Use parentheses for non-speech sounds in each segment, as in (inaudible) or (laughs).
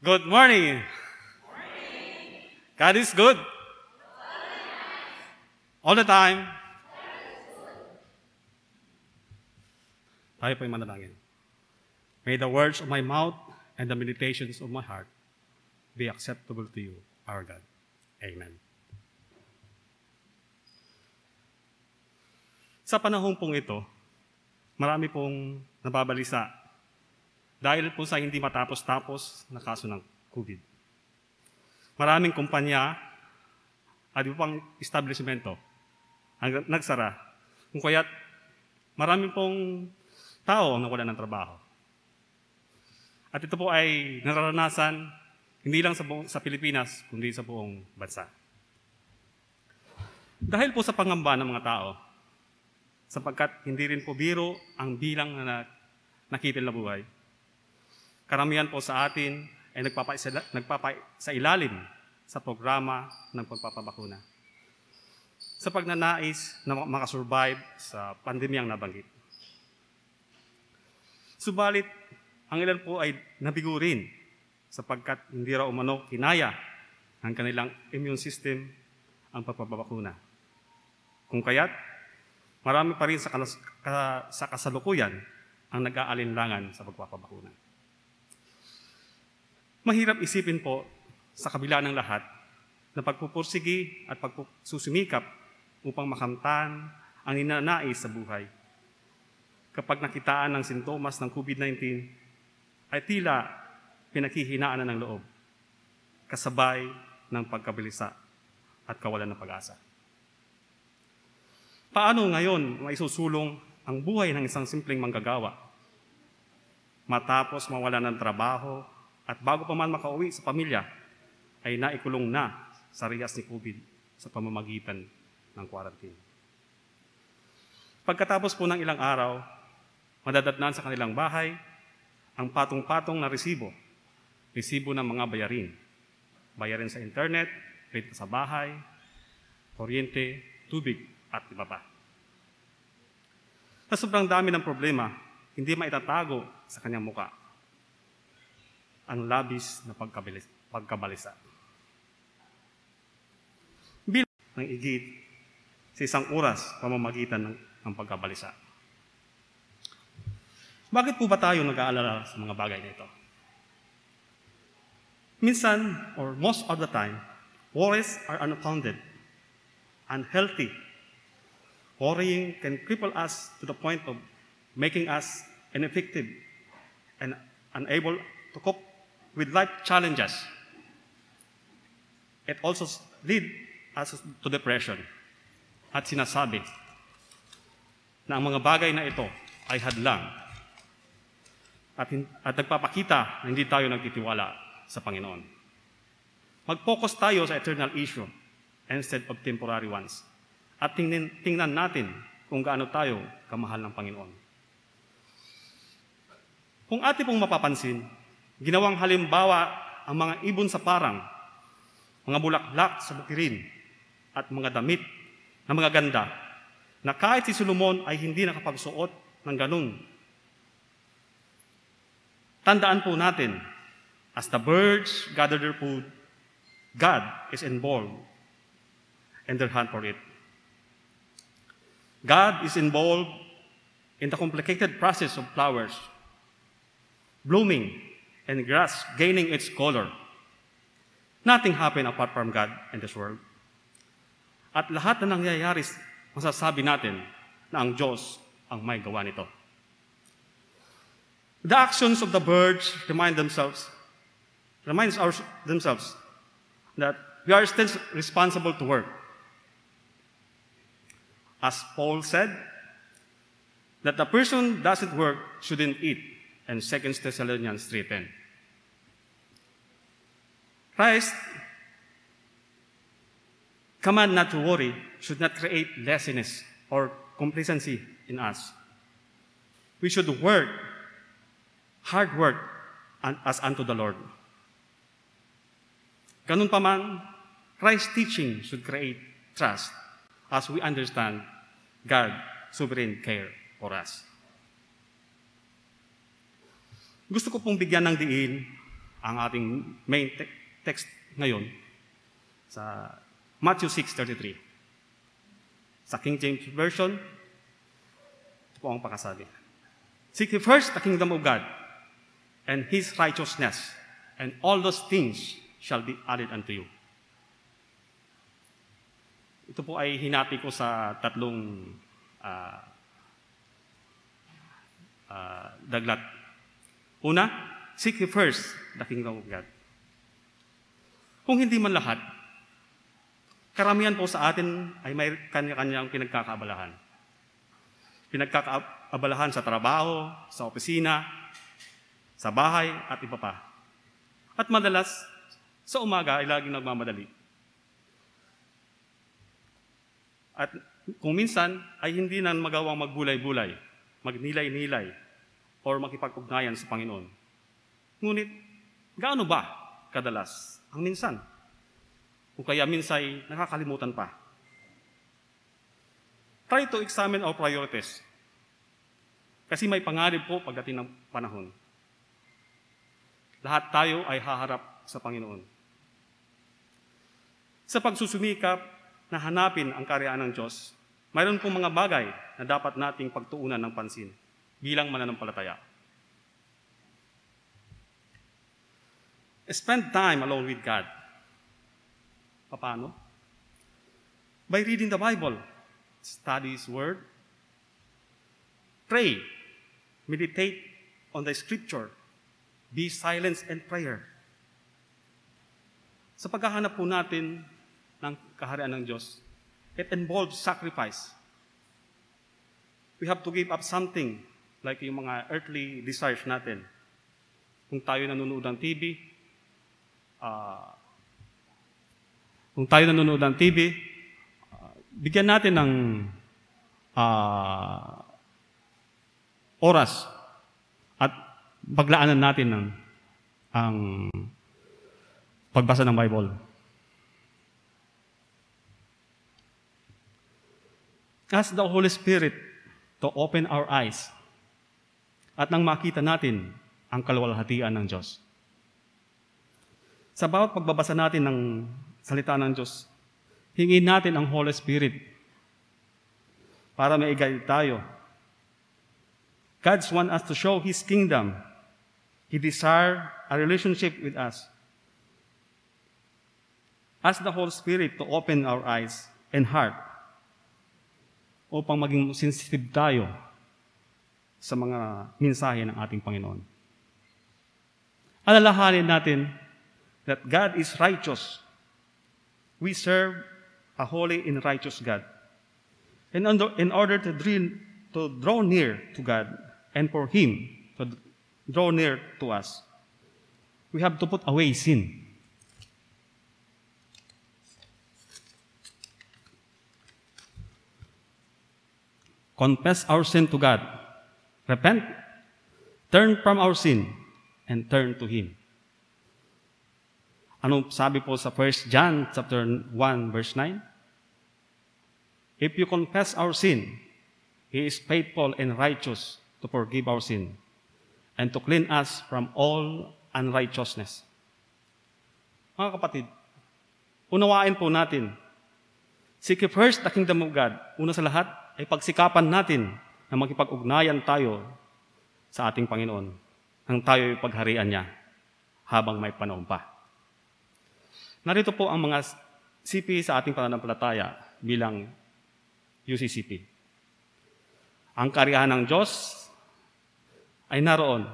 Good morning. God is good. All the time. Tayo po'y manalangin. May the words of my mouth and the meditations of my heart be acceptable to you, our God. Amen. Sa panahon pong ito, marami pong nababalisa dahil po sa hindi matapos-tapos na kaso ng COVID. Maraming kumpanya at iba pang establishmento ang nagsara. Kung kaya't maraming pong tao ang nawala ng trabaho. At ito po ay nararanasan hindi lang sa, buong, sa Pilipinas, kundi sa buong bansa. Dahil po sa pangamba ng mga tao, sapagkat hindi rin po biro ang bilang na nakitil na buhay, karamihan po sa atin ay nagpapa, nagpapa sa ilalim sa programa ng pagpapabakuna sa pagnanais na makasurvive sa pandemyang nabanggit. Subalit, ang ilan po ay nabigo rin sapagkat hindi raw umano kinaya ng kanilang immune system ang pagpapabakuna. Kung kaya't, marami pa rin sa, kalas, ka, sa kasalukuyan ang nag-aalinlangan sa pagpapabakuna. Mahirap isipin po sa kabila ng lahat na pagpupursigi at pagsusumikap upang makamtan ang ninanais sa buhay. Kapag nakitaan ng sintomas ng COVID-19, ay tila pinakhihinaan na ng loob, kasabay ng pagkabilisa at kawalan ng pag-asa. Paano ngayon maisusulong ang buhay ng isang simpleng manggagawa? Matapos mawala ng trabaho at bago pa man makauwi sa pamilya, ay naikulong na sa riyas ni COVID sa pamamagitan ng quarantine. Pagkatapos po ng ilang araw, madadatnan sa kanilang bahay ang patong-patong na resibo resibo ng mga bayarin. Bayarin sa internet, rate sa bahay, kuryente, tubig, at iba pa. Sa sobrang dami ng problema, hindi maitatago sa kanyang muka ang labis na pagkabalisa. Bilang ng igit sa isang oras pamamagitan ng, ng pagkabalisa. Bakit po ba tayo nag-aalala sa mga bagay na ito? Minsan, or most of the time, worries are unfounded, unhealthy. Worrying can cripple us to the point of making us ineffective and unable to cope with life challenges. It also lead us to depression. At sinasabi na ang mga bagay na ito ay hadlang at, at nagpapakita na hindi tayo nagtitiwala sa Panginoon. Mag-focus tayo sa eternal issue instead of temporary ones. At tingnan, tingnan natin kung gaano tayo kamahal ng Panginoon. Kung atin pong mapapansin, ginawang halimbawa ang mga ibon sa parang, mga bulaklak sa bukirin, at mga damit na mga ganda, na kahit si Solomon ay hindi nakapagsuot ng ganun. Tandaan po natin, as the birds gather their food, God is involved in their hunt for it. God is involved in the complicated process of flowers blooming and grass gaining its color. Nothing happened apart from God in this world. At lahat na nangyayari, masasabi natin na ang Diyos ang may gawa nito. The actions of the birds remind themselves, reminds our, themselves that we are still responsible to work. As Paul said, that the person doesn't work shouldn't eat, and 2 Thessalonians 3.10. Christ command not to worry should not create laziness or complacency in us. We should work, hard work, as unto the Lord. Ganun pa man, Christ's teaching should create trust as we understand God's sovereign care for us. Gusto ko pong bigyan ng diin ang ating main te- text ngayon sa Matthew 6.33. Sa King James Version, ito po ang pakasabi. Seek first the kingdom of God and His righteousness, and all those things shall be added unto you. Ito po ay hinati ko sa tatlong ah, ah, daglat. Una, seek ye first the kingdom of God. Kung hindi man lahat, karamihan po sa atin ay may kanya-kanyang pinagkakaabalahan. Pinagkakaabalahan sa trabaho, sa opisina, sa bahay, at iba pa. At madalas, sa umaga ay laging nagmamadali. At kung minsan ay hindi na magawang magbulay-bulay, magnilay-nilay, or makipag-ugnayan sa Panginoon. Ngunit, gaano ba kadalas ang minsan? Kung kaya minsan ay nakakalimutan pa. Try to examine our priorities. Kasi may pangarib po pagdating ng panahon. Lahat tayo ay haharap sa Panginoon. Sa pagsusumikap na hanapin ang karyaan ng Diyos, mayroon pong mga bagay na dapat nating pagtuunan ng pansin bilang mananampalataya. Spend time alone with God. Paano? By reading the Bible, study His Word, pray, meditate on the Scripture, be silent and prayer. Sa paghahanap po natin ng kaharian ng Diyos, it involves sacrifice. We have to give up something like yung mga earthly desires natin. Kung tayo nanonood ng TV, ah, kung tayo nanonood ng TV, ah, bigyan natin ng ah, oras at paglaanan natin ng ang pagbasa ng Bible. Ask the Holy Spirit to open our eyes at nang makita natin ang kaluwalhatian ng Diyos. Sa bawat pagbabasa natin ng salita ng Diyos, hingin natin ang Holy Spirit para maigay tayo. God wants us to show His kingdom. He desires a relationship with us. Ask the Holy Spirit to open our eyes and heart upang maging sensitive tayo sa mga mensahe ng ating Panginoon. Alalahanin natin that God is righteous. We serve a holy and righteous God. And in order to, to draw near to God and for Him to draw near to us, we have to put away sin. confess our sin to God, repent, turn from our sin, and turn to Him. Ano sabi po sa 1 John chapter 1 verse 9? If you confess our sin, He is faithful and righteous to forgive our sin and to clean us from all unrighteousness. Mga kapatid, unawain po natin, seek first the kingdom of God. Una sa lahat, ay pagsikapan natin na makipag-ugnayan tayo sa ating Panginoon nang tayo ay pagharian niya habang may panahon pa. Narito po ang mga CP sa ating pananampalataya bilang UCCP. Ang kariyahan ng Diyos ay naroon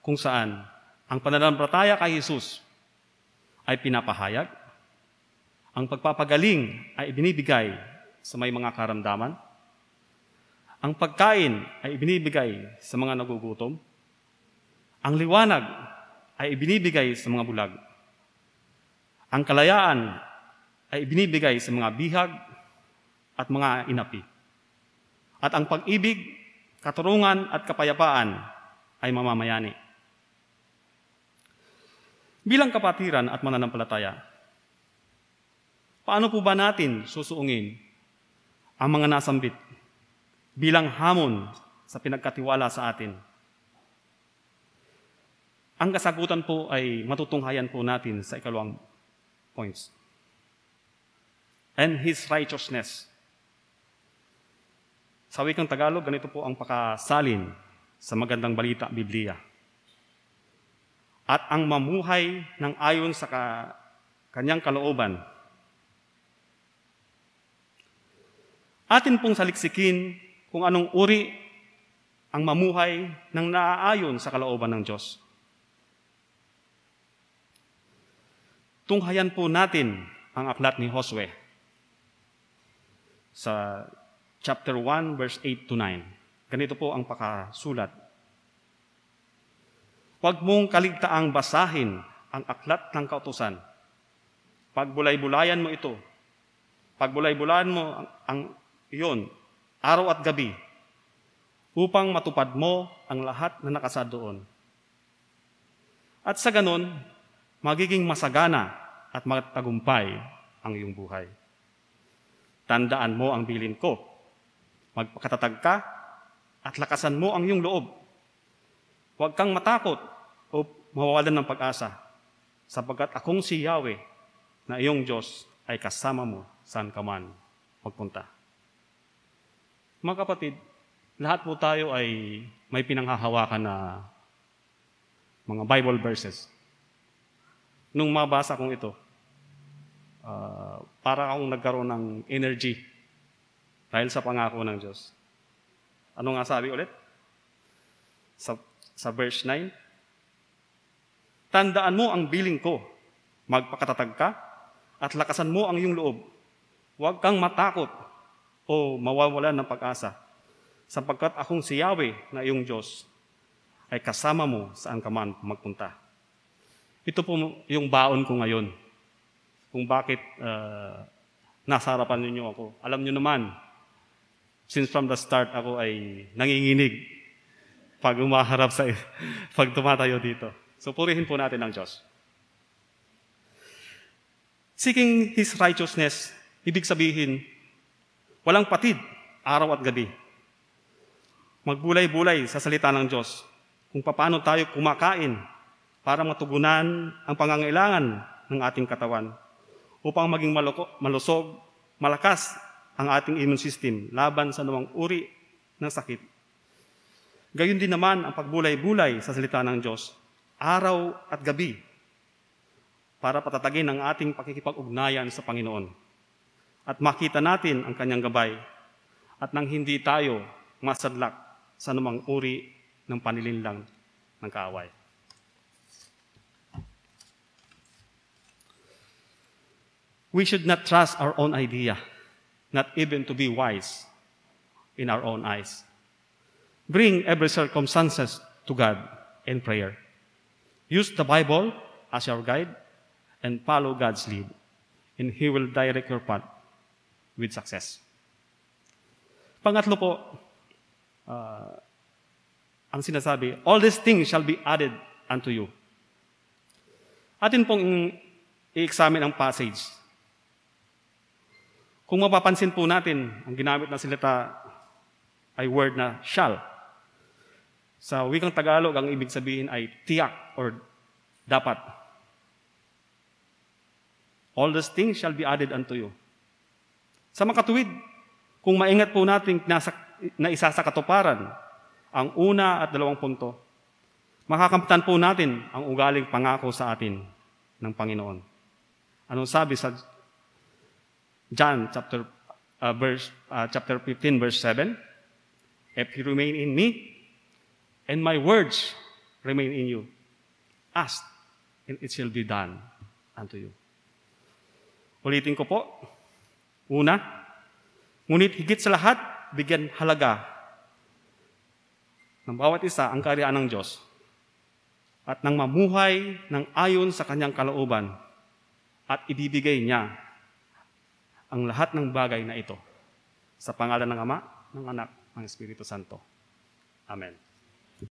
kung saan ang pananampalataya kay Jesus ay pinapahayag, ang pagpapagaling ay ibinibigay sa may mga karamdaman, ang pagkain ay ibinibigay sa mga nagugutom. Ang liwanag ay ibinibigay sa mga bulag. Ang kalayaan ay ibinibigay sa mga bihag at mga inapi. At ang pag-ibig, katurungan at kapayapaan ay mamamayani. Bilang kapatiran at mananampalataya, paano po ba natin susuungin ang mga nasambit bilang hamon sa pinagkatiwala sa atin. Ang kasagutan po ay matutunghayan po natin sa ikalawang points. And His righteousness. Sa wikang Tagalog, ganito po ang pakasalin sa magandang balita, Biblia. At ang mamuhay ng ayon sa ka, kanyang kalooban. Atin pong saliksikin kung anong uri ang mamuhay ng naaayon sa kalooban ng Diyos. Tunghayan po natin ang aklat ni Josue sa chapter 1 verse 8 to 9. Ganito po ang pakasulat. Huwag mong kaligtaang basahin ang aklat ng kautusan. Pagbulay-bulayan mo ito. Pagbulay-bulayan mo ang, ang iyon, araw at gabi, upang matupad mo ang lahat na nakasad doon. At sa ganon, magiging masagana at matagumpay ang iyong buhay. Tandaan mo ang bilin ko. Magpakatatag ka at lakasan mo ang iyong loob. Huwag kang matakot o mawawalan ng pag-asa sapagkat akong si Yahweh na iyong Diyos ay kasama mo saan ka man magpunta. Mga kapatid, lahat po tayo ay may pinanghahawakan na mga Bible verses. Nung mabasa kong ito, uh, para akong nagkaroon ng energy dahil sa pangako ng Diyos. Ano nga sabi ulit? Sa, sa verse 9, Tandaan mo ang biling ko, magpakatatag ka, at lakasan mo ang iyong loob. Huwag kang matakot o mawawalan ng pag-asa, sapagkat akong si Yahweh na iyong Diyos ay kasama mo saan ka man magpunta. Ito po yung baon ko ngayon. Kung bakit uh, nasa harapan ninyo ako. Alam nyo naman, since from the start ako ay nanginginig pag umaharap sa, (laughs) pag tumatayo dito. So purihin po natin ang Diyos. Seeking His righteousness, ibig sabihin, walang patid, araw at gabi. Magbulay-bulay sa salita ng Diyos kung paano tayo kumakain para matugunan ang pangangailangan ng ating katawan upang maging maluko, malusog, malakas ang ating immune system laban sa anumang uri ng sakit. Gayon din naman ang pagbulay-bulay sa salita ng Diyos, araw at gabi, para patatagin ang ating pakikipag-ugnayan sa Panginoon. At makita natin ang kanyang gabay at nang hindi tayo masadlak sa anumang uri ng panilinlang ng kaaway. We should not trust our own idea, not even to be wise in our own eyes. Bring every circumstances to God in prayer. Use the Bible as your guide and follow God's lead, and He will direct your path with success. Pangatlo po, uh, ang sinasabi, all these things shall be added unto you. Atin pong i-examine ang passage. Kung mapapansin po natin, ang ginamit na salita ay word na shall. Sa wikang Tagalog, ang ibig sabihin ay tiyak or dapat. All these things shall be added unto you. Sa makatuwid, kung maingat po natin nasa, na isa sa katuparan, ang una at dalawang punto, makakamtan po natin ang ugaling pangako sa atin ng Panginoon. Anong sabi sa John chapter uh, verse uh, chapter 15 verse 7? If you remain in me and my words remain in you, ask and it shall be done unto you. Ulitin ko po. Una, ngunit higit sa lahat, bigyan halaga ng bawat isa ang karyaan ng Diyos at nang mamuhay ng ayon sa kanyang kalooban at ibibigay niya ang lahat ng bagay na ito sa pangalan ng Ama, ng Anak, ng Espiritu Santo. Amen.